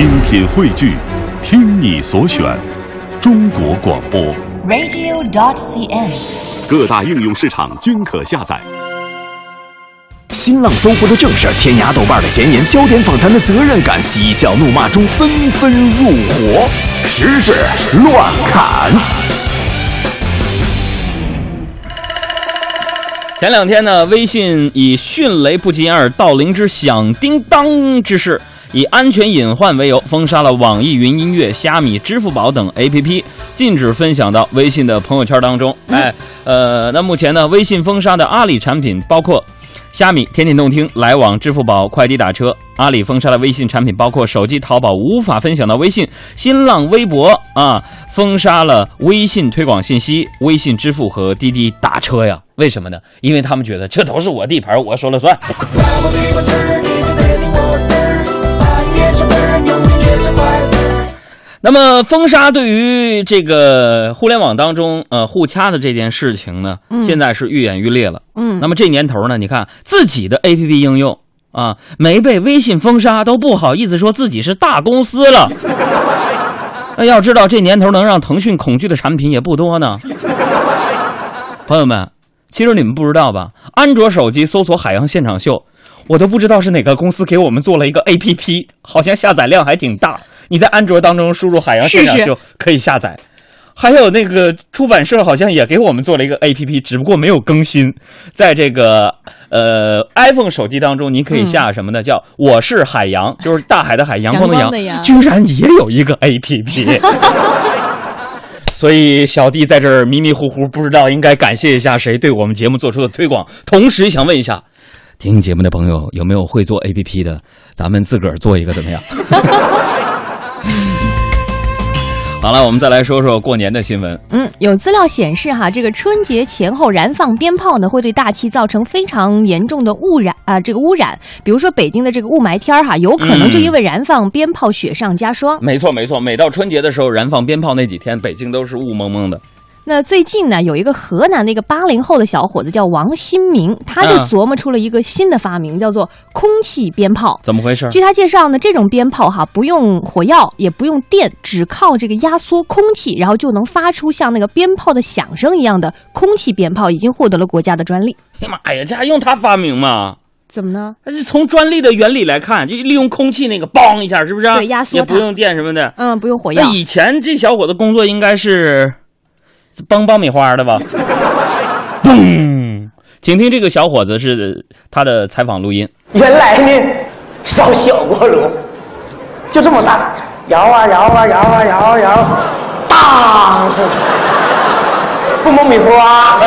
精品汇聚，听你所选，中国广播。radio.dot.cn，。各大应用市场均可下载。新浪、搜狐的正事，天涯、豆瓣的闲言，焦点访谈的责任感，嬉笑怒骂中纷纷入伙，时事乱砍。前两天呢，微信以迅雷不及掩耳盗铃之响叮当之势，以安全隐患为由，封杀了网易云音乐、虾米、支付宝等 APP，禁止分享到微信的朋友圈当中。哎，呃，那目前呢，微信封杀的阿里产品包括虾米、天天动听、来往、支付宝、快递打车。阿里封杀的微信产品包括手机淘宝无法分享到微信、新浪微博啊，封杀了微信推广信息、微信支付和滴滴打车呀。为什么呢？因为他们觉得这都是我地盘，我说了算。那么封杀对于这个互联网当中呃互掐的这件事情呢，现在是愈演愈烈了。嗯那么这年头呢，你看自己的 APP 应用啊没被微信封杀，都不好意思说自己是大公司了。那要知道这年头能让腾讯恐惧的产品也不多呢。朋友们，其实你们不知道吧？安卓手机搜索“海洋现场秀”，我都不知道是哪个公司给我们做了一个 APP，好像下载量还挺大。你在安卓当中输入“海洋现场就”可以下载。还有那个出版社好像也给我们做了一个 APP，只不过没有更新。在这个呃 iPhone 手机当中，您可以下什么呢？叫“我是海洋”，就是大海的海，阳光的阳光的阳居然也有一个 APP。所以小弟在这儿迷迷糊糊，不知道应该感谢一下谁对我们节目做出的推广。同时也想问一下，听节目的朋友有没有会做 APP 的？咱们自个儿做一个怎么样？好了，我们再来说说过年的新闻。嗯，有资料显示哈，这个春节前后燃放鞭炮呢，会对大气造成非常严重的污染啊、这个污染。比如说北京的这个雾霾天儿哈，有可能就因为燃放鞭炮雪上加霜。没错，没错，每到春节的时候，燃放鞭炮那几天，北京都是雾蒙蒙的。那最近呢，有一个河南的一个八零后的小伙子叫王新明，他就嗯琢磨出了一个新的发明，叫做空气鞭炮。怎么回事？据他介绍呢，这种鞭炮哈不用火药，也不用电，只靠这个压缩空气，然后就能发出像那个鞭炮的响声一样的空气鞭炮，已经获得了国家的专利。哎呀妈呀，这还用他发明吗？怎么呢？但是从专利的原理来看，就利用空气那个梆一下，是不是？对压缩它也不用电什么的。嗯，不用火药那。以前这小伙子工作应该是帮爆米花的吧？嘣！请听这个小伙子是他的采访录音。原来呢，烧小锅炉，就这么大，摇啊摇啊摇啊摇啊摇，当，不蒙米花。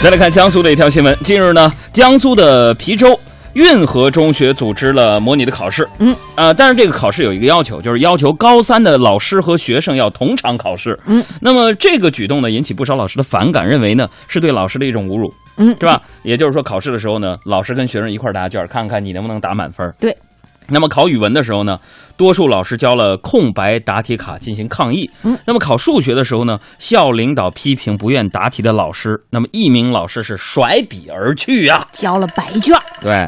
再来看江苏的一条新闻，近日呢，江苏的邳州运河中学组织了模拟的考试。嗯，呃，但是这个考试有一个要求，就是要求高三的老师和学生要同场考试。嗯，那么这个举动呢，引起不少老师的反感，认为呢是对老师的一种侮辱。嗯，是吧？也就是说，考试的时候呢，老师跟学生一块儿答卷，看看你能不能打满分。对。那么考语文的时候呢，多数老师交了空白答题卡进行抗议。嗯。那么考数学的时候呢，校领导批评不愿答题的老师，那么一名老师是甩笔而去呀、交了白卷。对，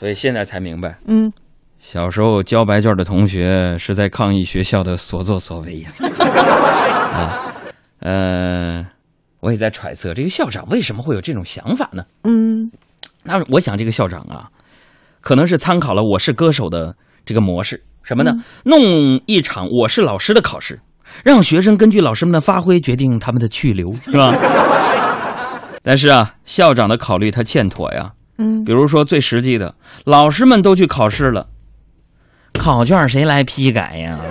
所以现在才明白，嗯，小时候交白卷的同学是在抗议学校的所作所为呀。啊，呃，我也在揣测这个校长为什么会有这种想法呢？嗯，那我想这个校长啊，可能是参考了《我是歌手》的这个模式，什么呢？弄一场我是老师的考试，让学生根据老师们的发挥决定他们的去留，是吧？但是啊，校长的考虑他欠妥呀。嗯，比如说最实际的，老师们都去考试了，考卷谁来批改呀？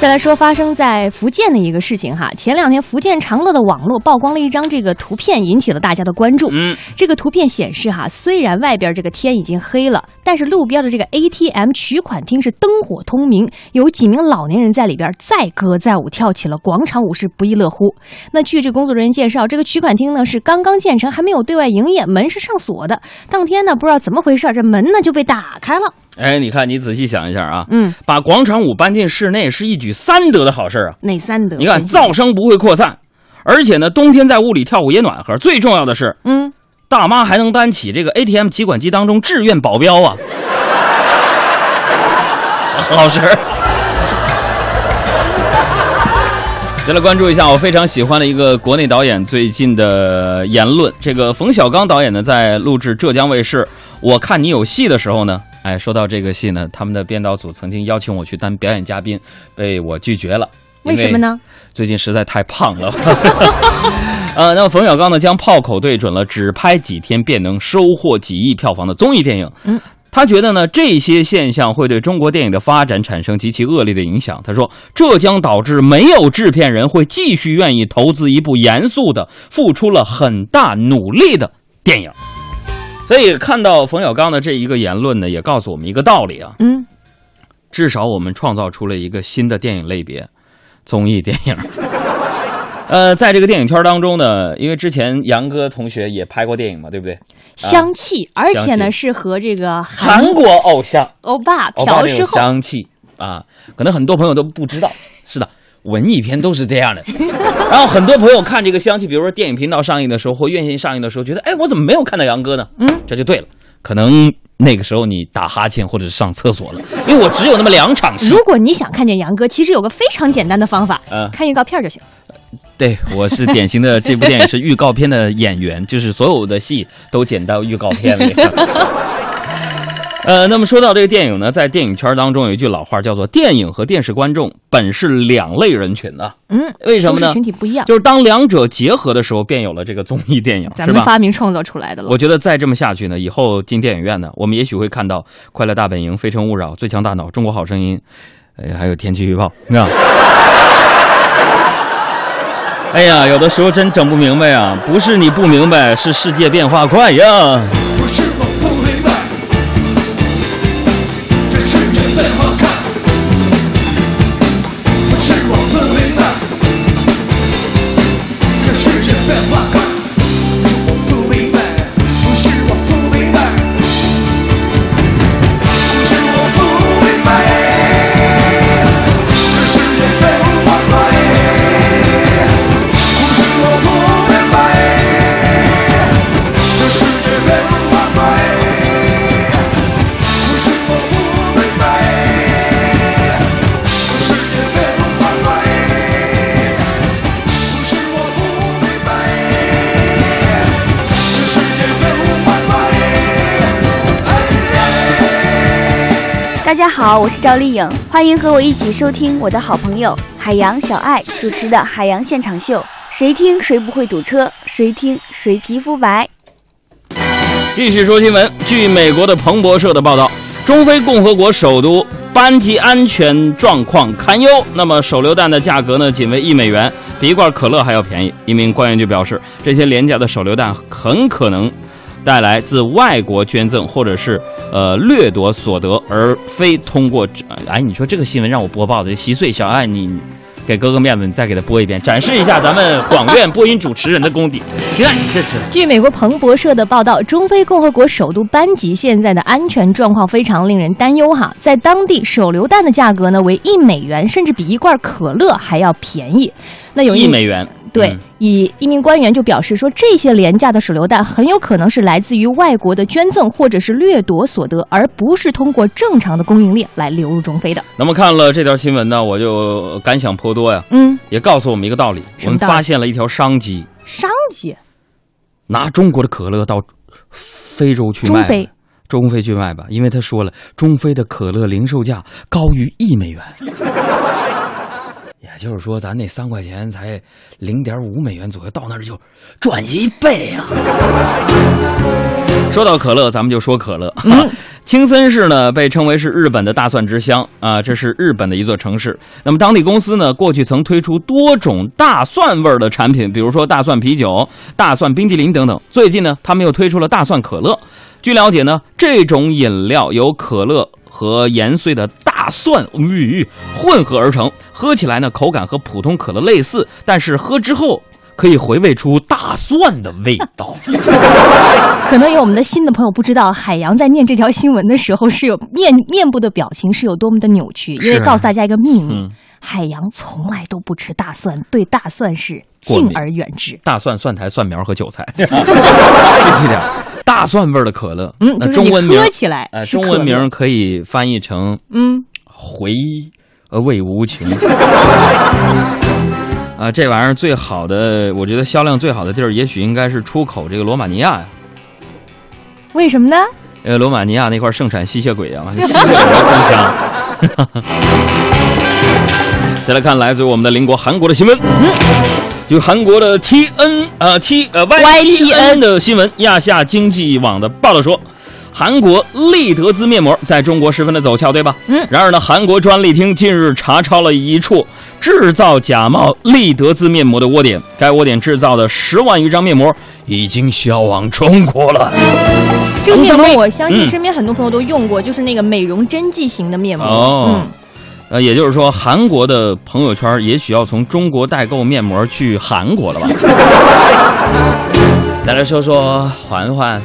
再来说发生在福建的一个事情哈，前两天福建长乐的网络曝光了一张这个图片，引起了大家的关注。嗯，这个图片显示哈，虽然外边这个天已经黑了，但是路边的这个 ATM 取款厅是灯火通明，有几名老年人在里边载歌载舞，跳起了广场舞，是不亦乐乎。那据这工作人员介绍，这个取款厅呢是刚刚建成，还没有对外营业，门是上锁的。当天呢，不知道怎么回事，这门呢就被打开了。哎，你看，你仔细想一下啊，嗯，把广场舞搬进室内是一举三得的好事儿啊。哪三得？你看，噪声不会扩散，而且呢，冬天在屋里跳舞也暖和。最重要的是，嗯，大妈还能担起这个 ATM 提款机当中志愿保镖啊，好事儿。再来关注一下我非常喜欢的一个国内导演最近的言论。这个冯小刚导演呢，在录制浙江卫视《我看你有戏》的时候呢，哎，说到这个戏呢，他们的编导组曾经邀请我去当表演嘉宾，被我拒绝了。为什么？呢？最近实在太胖了。呃，那么冯小刚呢，将炮口对准了只拍几天便能收获几亿票房的综艺电影。嗯，他觉得呢，这些现象会对中国电影的发展产生极其恶劣的影响。他说，这将导致没有制片人会继续愿意投资一部严肃的、付出了很大努力的电影。所以，看到冯小刚的这一个言论呢，也告诉我们一个道理啊，嗯，至少我们创造出了一个新的电影类别——综艺电影。呃，在这个电影圈当中呢，因为之前杨哥同学也拍过电影嘛，对不对？香气，而且呢是和这个韩国偶像欧巴朴世后，香气啊，可能很多朋友都不知道。是的，文艺片都是这样的。然后很多朋友看这个香气，比如说电影频道上映的时候或院线上映的时候，觉得哎，我怎么没有看到杨哥呢？嗯，这就对了，可能那个时候你打哈欠或者是上厕所了，因为我只有那么两场戏如。果你想看见杨哥，其实有个非常简单的方法，嗯看预告片就行。对，我是典型的这部电影是预告片的演员，就是所有的戏都剪到预告片里。呃，那么说到这个电影呢，在电影圈当中有一句老话叫做“电影和电视观众本是两类人群”呢。嗯，为什么呢群体不一样，就是当两者结合的时候，便有了这个综艺电影，咱们？发明创造出来的了。我觉得再这么下去呢，以后进电影院呢，我们也许会看到《快乐大本营》《非诚勿扰》《最强大脑》《中国好声音》，呃，还有天气预报，是吧？哎呀，有的时候真整不明白呀，不是你不明白，是世界变化快呀。好，我是赵丽颖，欢迎和我一起收听我的好朋友海洋小爱主持的《海洋现场秀》，谁听谁不会堵车，谁听谁皮肤白。继续说新闻。据美国的彭博社的报道，中非共和国首都班吉安全状况堪忧。那么手榴弹的价格呢，仅为一美元，比一罐可乐还要便宜。一名官员就表示，这些廉价的手榴弹很可能带来自外国捐赠或者是呃掠夺所得，而非通过。哎，你说这个新闻让我播报的，稀碎小爱你。给哥哥面子，你再给他播一遍，展示一下咱们广院播音主持人的功底。行，你这是据美国彭博社的报道，中非共和国首都班吉现在的安全状况非常令人担忧哈。在当地，手榴弹的价格呢为一美元，甚至比一罐可乐还要便宜。那有一美元。对嗯，以一名官员就表示说，这些廉价的手榴弹很有可能是来自于外国的捐赠或者是掠夺所得，而不是通过正常的供应链来流入中非的。那么看了这条新闻呢，我就感想颇多呀，嗯，也告诉我们一个道理：我们发现了一条商机，商机，拿中国的可乐到非洲去卖，中非。中非去卖吧，因为他说了，中非的可乐零售价高于一美元。也就是说，咱那三块钱才零点五美元左右，到那儿就赚一倍啊！说到可乐，咱们就说可乐。青森市呢，被称为是日本的大蒜之乡啊，这是日本的一座城市。那么当地公司呢，过去曾推出多种大蒜味儿的产品，比如说大蒜啤酒、大蒜冰激凌等等。最近呢，他们又推出了大蒜可乐。据了解呢，这种饮料由可乐和研碎的大蒜嗯混合而成，喝起来呢口感和普通可乐类似，但是喝之后可以回味出大蒜的味道。可能有我们的新的朋友不知道，海洋在念这条新闻的时候是有面面部的表情是有多么的扭曲，因为告诉大家一个秘密，嗯海洋从来都不吃大蒜，对大蒜是敬而远之。大蒜、蒜苔、蒜苗和韭菜，具体点，大蒜味儿的可乐。嗯，那中文名喝起来呃，中文名可以翻译成嗯，回呃味无穷。啊，这玩意儿最好的，我觉得销量最好的地儿，也许应该是出口这个罗马尼亚呀。为什么呢？呃，罗马尼亚那块盛产吸血鬼啊，吸血鬼更香。再来看来自于我们的邻国韩国的新闻，就韩国的 T N 呃 T 呃 YTN 的新闻，亚夏经济网的报道说。韩国丽德姿面膜在中国十分的走俏，对吧？嗯然而呢，韩国专利厅近日查抄了一处制造假冒丽德姿面膜的窝点，该窝点制造的十万余张面膜已经销往中国了。这个面膜我相信嗯身边很多朋友都用过，就是那个美容针剂型的面膜。哦嗯，呃，也就是说，韩国的朋友圈也许要从中国代购面膜去韩国了吧？再来说说环环，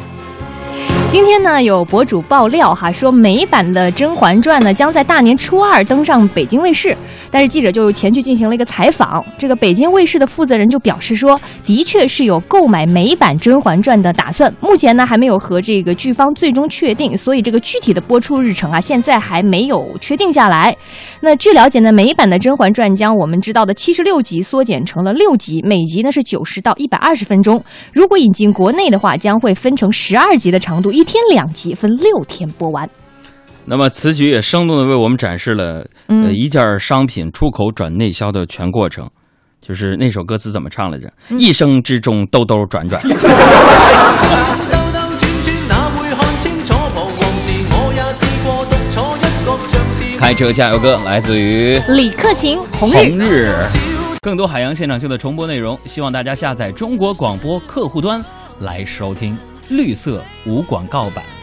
今天呢，有博主爆料哈，说美版的《甄嬛传》呢将在大年初二登上北京卫视。但是记者就前去进行了一个采访，这个北京卫视的负责人就表示说，的确是有购买美版《甄嬛传》的打算，目前呢还没有和这个剧方最终确定，所以这个具体的播出日程啊，现在还没有确定下来。那据了解呢，美版的《甄嬛传》将我们知道的七十六集缩减成了六集，每集呢是九十到一百二十分钟。如果引进国内的话，将会分成十二集的长度，一天两集，分六天播完。那么此举也生动的为我们展示了，呃，嗯一件商品出口转内销的全过程。就是那首歌词怎么唱来着？嗯一生之中兜兜转转。兜兜轉轉，哪會看清楚彷徨時？我也試過獨坐一角，像是開車加油歌来自于李克勤《红日》。更多海洋现场秀的重播内容，希望大家下载中国广播客户端来收聽。绿色无广告版。